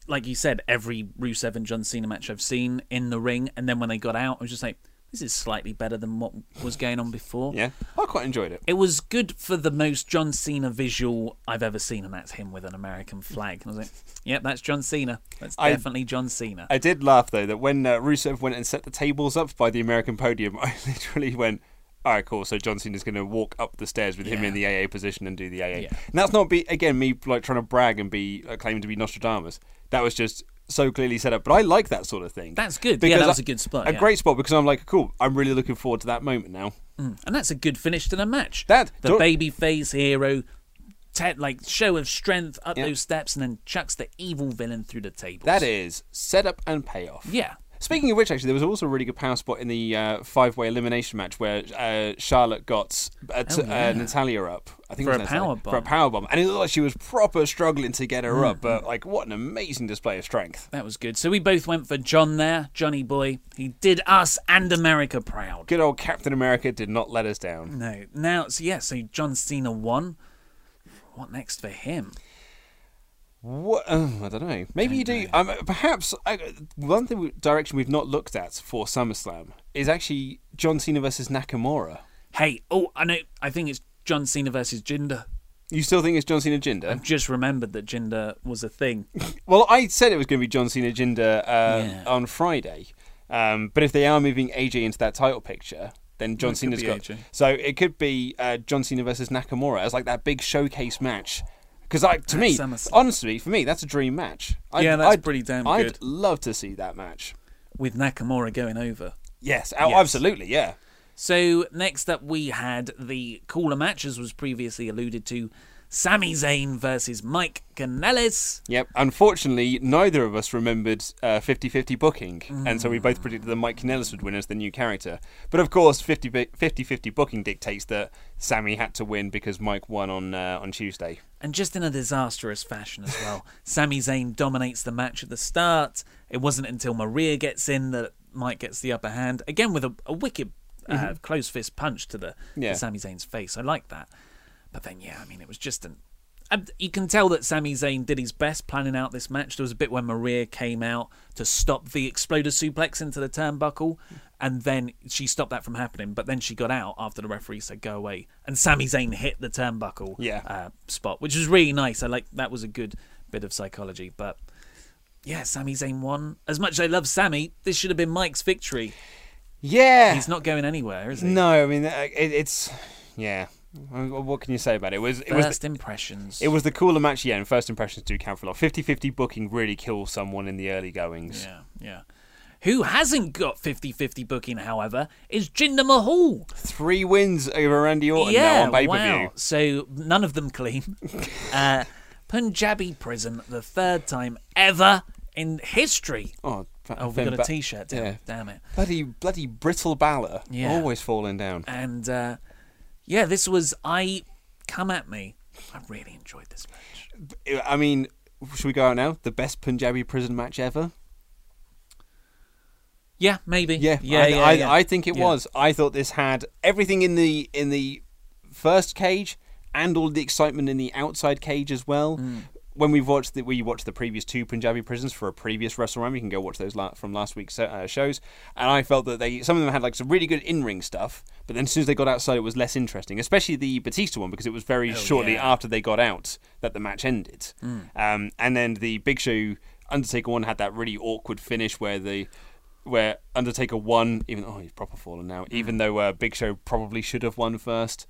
like you said, every Rusev and John Cena match I've seen in the ring. And then when they got out, I was just like, this is slightly better than what was going on before. Yeah, I quite enjoyed it. It was good for the most John Cena visual I've ever seen, and that's him with an American flag. And I was like, yep, that's John Cena. That's I- definitely John Cena. I did laugh though that when uh, Rusev went and set the tables up by the American podium, I literally went, "All right, cool." So John Cena's going to walk up the stairs with him in the AA position and do the AA. Yeah. And that's not be again me like trying to brag and be uh, claiming to be Nostradamus. That was just so clearly set up. But I like that sort of thing. That's good. Yeah, Because that was a good spot, A yeah. great spot because I'm like, cool. I'm really looking forward to that moment now. Mm, and that's a good finish to the match. That- the baby face hero, te- like show of strength up Yeah. those steps, and then chucks the evil villain through the table. That is setup and payoff. yeah. Speaking of which, actually, there was also a really good power spot in the uh, five-way elimination match where uh, Charlotte got uh, t- Oh, yeah. uh, Natalya up. I think For it was a Natalya, powerbomb. For a power bomb, and it looked like she was proper struggling to get her up. Mm. But like, what an amazing display of strength! That was good. So we both went for John there, Johnny Boy. He did us and America proud. Good old Captain America did not let us down. No, now, so yeah, so John Cena won. What next for him? What? Oh, I don't know. Maybe you do. Um, perhaps uh, one thing we, direction we've not looked at for SummerSlam is actually John Cena versus Nakamura. Hey, oh, I know. I think it's John Cena versus Jinder. You still think it's John Cena Jinder? I've just remembered that Jinder was a thing. Well, I said it was going to be John Cena Jinder uh, Yeah. on Friday, um, but if they are moving AJ into that title picture, then John could Cena's got. AJ. So it could be uh, John Cena versus Nakamura as like that big showcase match. Because like to me, honestly, for me, that's a dream match. I'd- Yeah, that's I'd- pretty damn I'd good. love to see that match. with Nakamura going over. Yes, oh, Yes. absolutely, yeah. So next up, we had the cooler match, as was previously alluded to. Sami Zayn versus Mike Kanellis. Yep. Unfortunately, neither of us remembered uh, 50-50 booking, and so we both predicted that Mike Kanellis would win as the new character. But of course, 50 bi- 50-50 booking dictates that Sami had to win because Mike won on uh, on Tuesday. And just in a disastrous fashion as well. Sami Zayn dominates the match at the start. It wasn't until Maria gets in that Mike gets the upper hand. Again, with a, a wicked uh, close fist punch to the Yeah. to Sami Zayn's face. I like that. But then, yeah, I mean, it was just an. and You can tell that Sami Zayn did his best planning out this match. There was a bit when Maria came out to stop the exploder suplex into the turnbuckle, and then she stopped that from happening. But then she got out after the referee said go away, and Sami Zayn hit the turnbuckle Yeah. uh, spot, which was really nice. I like that was a good bit of psychology. But yeah, Sami Zayn won. As much as I love Sami, this should have been Mike's victory. Yeah. He's not going anywhere, is he? No, I mean uh, it, it's yeah. What can you say about it? It was it was First impressions. it was the cooler match. Yeah, and first impressions do count for a lot. 50-50 booking really kills someone in the early goings. Yeah, yeah. Who hasn't got 50-50 booking, however, is Jinder Mahal. Three wins over Randy Orton yeah, now on pay per view. wow. So none of them clean. uh, Punjabi Prison, the third time ever in history. Oh, Oh, we got a T-shirt. Damn, Yeah. damn it. Bloody, bloody brittle Balor. Yeah. Always falling down. And uh, yeah, this was I. Come at me. I really enjoyed this match. I mean, should we go out now? The best Punjabi prison match ever? Yeah, maybe. Yeah, yeah, I, yeah, I, yeah. I think it Yeah. was. I thought this had everything in the in the first cage and all the excitement in the outside cage as well. Hmm. When we've watched the we watched the previous two Punjabi prisons for a previous WrestleRun, you can go watch those la- from last week's uh, shows. And I felt that they some of them had like some really good in ring stuff, but then as soon as they got outside, it was less interesting. Especially the Batista one because it was very Oh, shortly yeah. after they got out that the match ended. Um, and then the Big Show Undertaker one had that really awkward finish where the where Undertaker won, even oh he's proper fallen now. Even though uh, Big Show probably should have won first,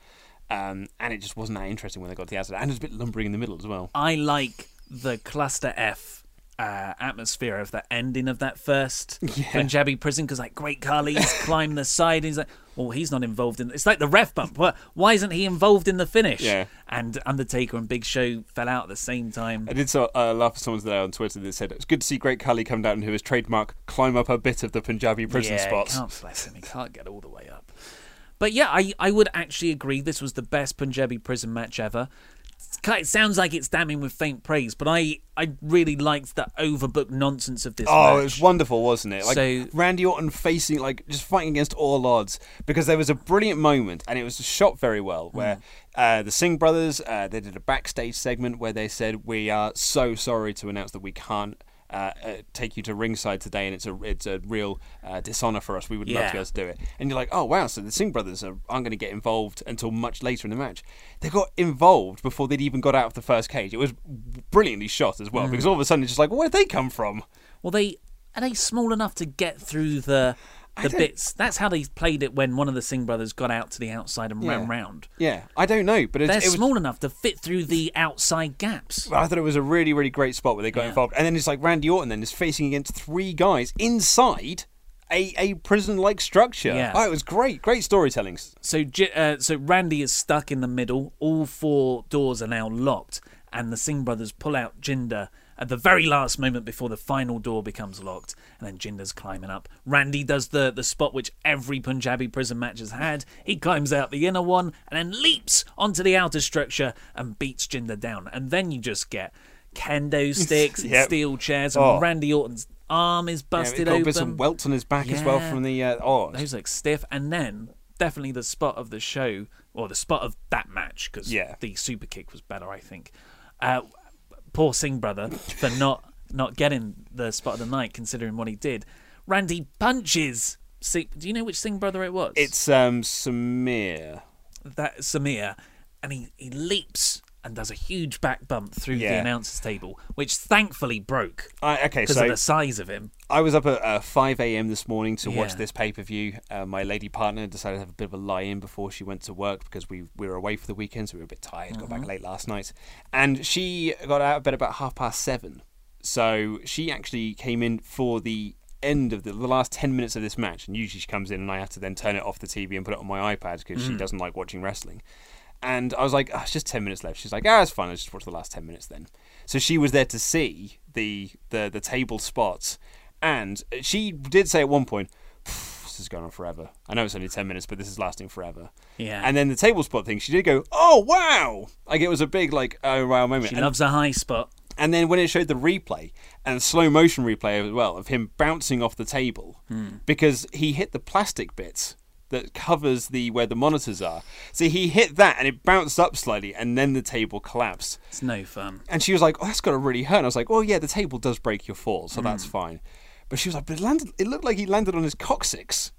um, and it just wasn't that interesting when they got to the outside, and it was a bit lumbering in the middle as well. I like the cluster F uh, atmosphere of the ending of that first Punjabi prison because like Great Khali's climbed the side. And he's like, well, he's not involved in. It's like the ref bump. Why- Why isn't he involved in the finish? Yeah. And Undertaker and Big Show fell out at the same time. I did so, uh, laugh at someone today on Twitter that said it's good to see Great Khali come down and who his trademark climb up a bit of the Punjabi prison yeah, spots. Can't bless him. He can't get all the way up. But yeah, I, I would actually agree this was the best Punjabi prison match ever. It sounds like it's damning with faint praise, but I, I really liked the overbooked nonsense of this Oh, match. it was wonderful, wasn't it? Like So- Randy Orton facing, like, just fighting against all odds because there was a brilliant moment and it was shot very well where uh, the Singh brothers uh, they did a backstage segment where they said, "We are so sorry to announce that we can't." Uh, uh, take you to ringside today, and it's a it's a real uh, dishonor for us. We would love Yeah. to be able to do it. And you're like, oh wow, so the Singh brothers are, aren't going to get involved until much later in the match. They got involved before they'd even got out of the first cage. It was brilliantly shot as well because all of a sudden it's just like, where did they come from? Well, they are they small enough to get through the the bits. That's how they played it when one of the Singh brothers got out to the outside and ran Yeah. round. Yeah, I don't know, but it, They're it was, small enough to fit through the outside gaps. I thought it was a really, really great spot where they got Yeah. involved, and then it's like Randy Orton then is facing against three guys inside a, a prison-like structure. Yeah. Oh, it was great, great storytelling. So, uh, so Randy is stuck in the middle. All four doors are now locked, and the Singh brothers pull out Jinder at the very last moment before the final door becomes locked, and then Jinder's climbing up. Randy does the the spot which every Punjabi prison match has had. He climbs out the inner one and then leaps onto the outer structure and beats Jinder down, and then you just get kendo sticks and steel chairs, and Oh. Randy Orton's arm is Yeah, busted it got open. bits of welts on his back as well from the. Uh, oh, Those look stiff, and then definitely the spot of the show, or the spot of that match, because Yeah. the super kick was better, I think. Uh, poor Singh brother for not not getting the spot of the night, considering what he did. Randy punches. See, do you know which Singh brother it was? it's um, Samir. that Samir, and he, he leaps and does a huge back bump through the announcers table, which thankfully broke I, okay, because so of the size of him. I was up at uh, 5 a.m. this morning to watch this pay per view. Uh, my lady partner decided to have a bit of a lie in before she went to work because we, we were away for the weekend, so we were a bit tired, got back late last night. And she got out of bed about half past seven. So she actually came in for the end of the, the last 10 minutes of this match. And usually she comes in and I have to then turn it off the TV and put it on my iPad because she doesn't like watching wrestling. And I was like, oh, it's just 10 minutes left. She's like, ah, it's fine. I'll just watch the last 10 minutes then. So she was there to see the, the, the table spots. And she did say at one point, this is going on forever. I know it's only 10 minutes, but this is lasting forever. Yeah. And then the table spot thing, she did go, oh, wow. Like it was a big, like, oh, wow moment. She And- loves a high spot. and then when it showed the replay and slow motion replay as well of him bouncing off the table because he hit the plastic bits that covers the where the monitors are. So he hit that and it bounced up slightly and then the table collapsed. It's no fun. And she was like, "Oh, that's got to really hurt." And I was like, "Well, yeah, the table does break your fall, so that's fine." But she was like, "But it landed. It looked like he landed on his coccyx."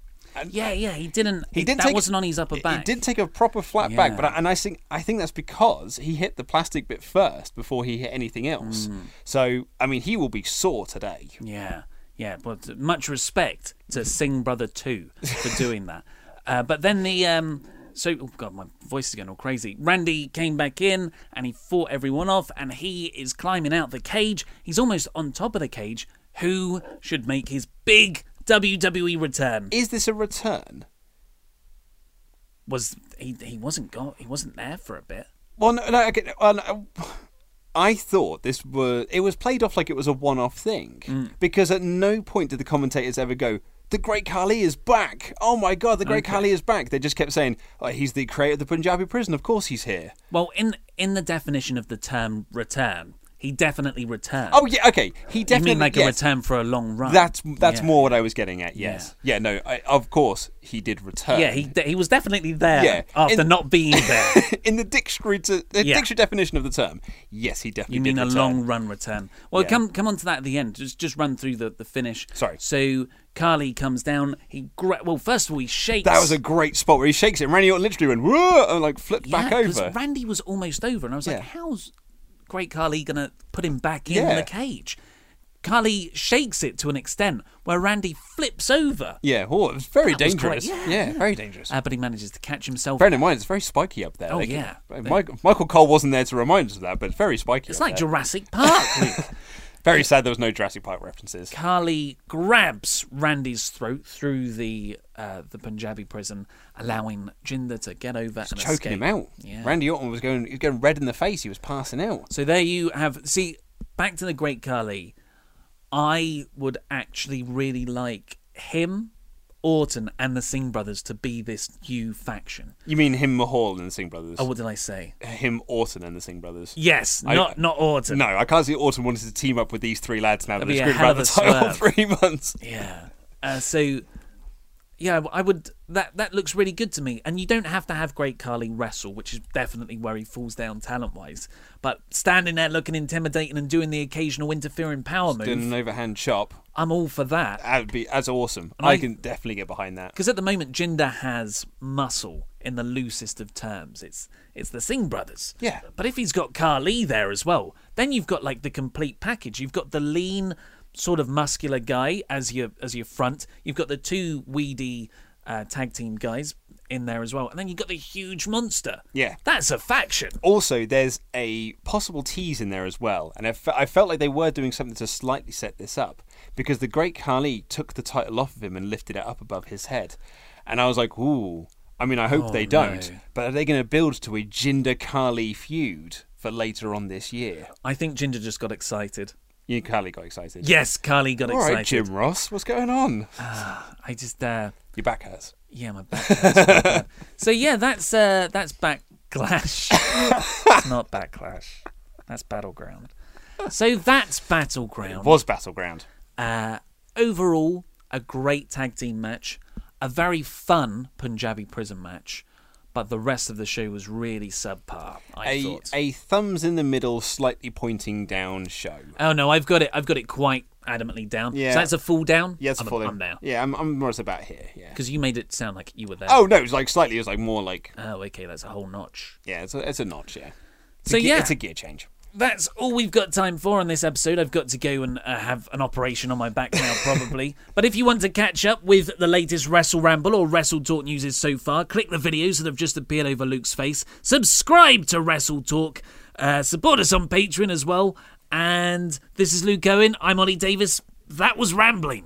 Yeah, yeah, he didn't. He didn't. that take, wasn't on his upper back. He did take a proper flat back, but I, and I think I think that's because he hit the plastic bit first before he hit anything else. Mm. So I mean, he will be sore today. Yeah, yeah. But much respect to Singh Brother Two for doing that. Uh, but then the um, so oh god, my voice is going all crazy. Randy came back in and he fought everyone off, and he is climbing out the cage. He's almost on top of the cage. Who should make his big WWE return. Is this a return? Was he? He wasn't got. He wasn't there for a bit. Well, no, no, okay, well, no, I thought this was it was played off like it was a one-off thing Mm. because at no point did the commentators ever go, "The Great Khali is back! Oh my God, the Great Okay. Khali is back!" They just kept saying, oh, "He's the creator of the Punjabi prison. Of course, he's here." Well, in in the definition of the term return, he definitely returned. Oh yeah, okay, he you definitely mean like a return for a long run? That's that's Yeah. more what I was getting at. Yes, yeah, no, I, of course he did return. Yeah, he he was definitely there Yeah, after in- not being there. in the dictionary to the Yeah. dictionary definition of the term. Yes, he definitely. You mean a long run return? Well, Yeah. come come on to that at the end. Just just run through the, the finish. Sorry. So Khali comes down. He gra- well, first of all, he shakes. That was a great spot where he shakes it. and Randy Orton literally went whoa and like flipped yeah, back over. Randy was almost over, and I was like, Yeah. how's Great Khali gonna put him back in Yeah. the cage? Khali shakes it to an extent where Randy flips over. Yeah, oh, it was very That was great. dangerous. Yeah, very dangerous. Uh, but he manages to catch himself. Bearing in mind, it's very spiky up there. Oh, Like, yeah. Michael, Michael Cole wasn't there to remind us of that, but it's very spiky. It's like there. Jurassic Park. Very sad there was no Jurassic Park references. Khali grabs Randy's throat through the uh, the Punjabi prison, allowing Jinder to get over and Choking escape. him out. Yeah. Randy Orton was going, he was going red in the face. He was passing out. So there you have. See, back to the Great Khali. I would actually really like him, Orton, and the Singh brothers to be this new faction. You mean him, Mahal, and the Singh brothers? Oh, what did I say? him, Orton, and the Singh brothers. Yes, I- not not Orton. No, I can't see Orton wanting to team up with these three lads now that That'd be a hell of a title three months. Yeah. Uh, so, yeah, I would. That that looks really good to me. And you don't have to have Great Khali wrestle, which is definitely where he falls down talent wise. But standing there looking intimidating and doing the occasional interfering power move, Doing an overhand chop. I'm all for that. That would be that's awesome. I, I- can definitely get behind that. Because at the moment, Jinder has muscle in the loosest of terms. It's it's the Singh brothers. Yeah. But if he's got Khali there as well, then you've got like the complete package. You've got the lean, sort of muscular guy as your as your front. You've got the two weedy uh, tag team guys in there as well, and then you've got the huge monster. Yeah. That's a faction. Also, there's a possible tease in there as well, and I, fe- I felt like they were doing something to slightly set this up because the Great Khali took the title off of him and lifted it up above his head, and I was like, ooh. I mean, I hope Oh, they don't, no. but are they going to build to a Jinder Khali feud for later on this year? I think Jinder just got excited. You Khali, got excited. Yes, Khali got All excited. right, Jim Ross, what's going on? I just uh, Your back hurts. Yeah, my back. hurts really bad. so yeah, that's uh, that's backlash. it's not backlash. That's battleground. So that's battleground. Was battleground. Uh, overall, a great tag team match, a very fun Punjabi prison match, but the rest of the show was really subpar. I a, thought. a thumbs in the middle, slightly pointing down show. Oh no, I've got it. I've got it quite adamantly down. Yeah. So that's a full down. Yeah, it's I'm, full in. I'm down. Yeah, I'm, I'm more about here. Yeah. Because you made it sound like you were there. Oh no, it's like slightly. It's like more like Oh, okay, that's a whole notch. yeah. It's a it's a notch. Yeah. It's So a, yeah. it's a gear change. That's all we've got time for on this episode. I've got to go and uh, have an operation on my back now, probably. but if you want to catch up with the latest Wrestle Ramble or Wrestle Talk news so far, click the videos that have just appeared over Luke's face. Subscribe to Wrestle Talk. Uh, support us on Patreon as well. And this is Luke Owen. I'm Ollie Davis. That was rambling.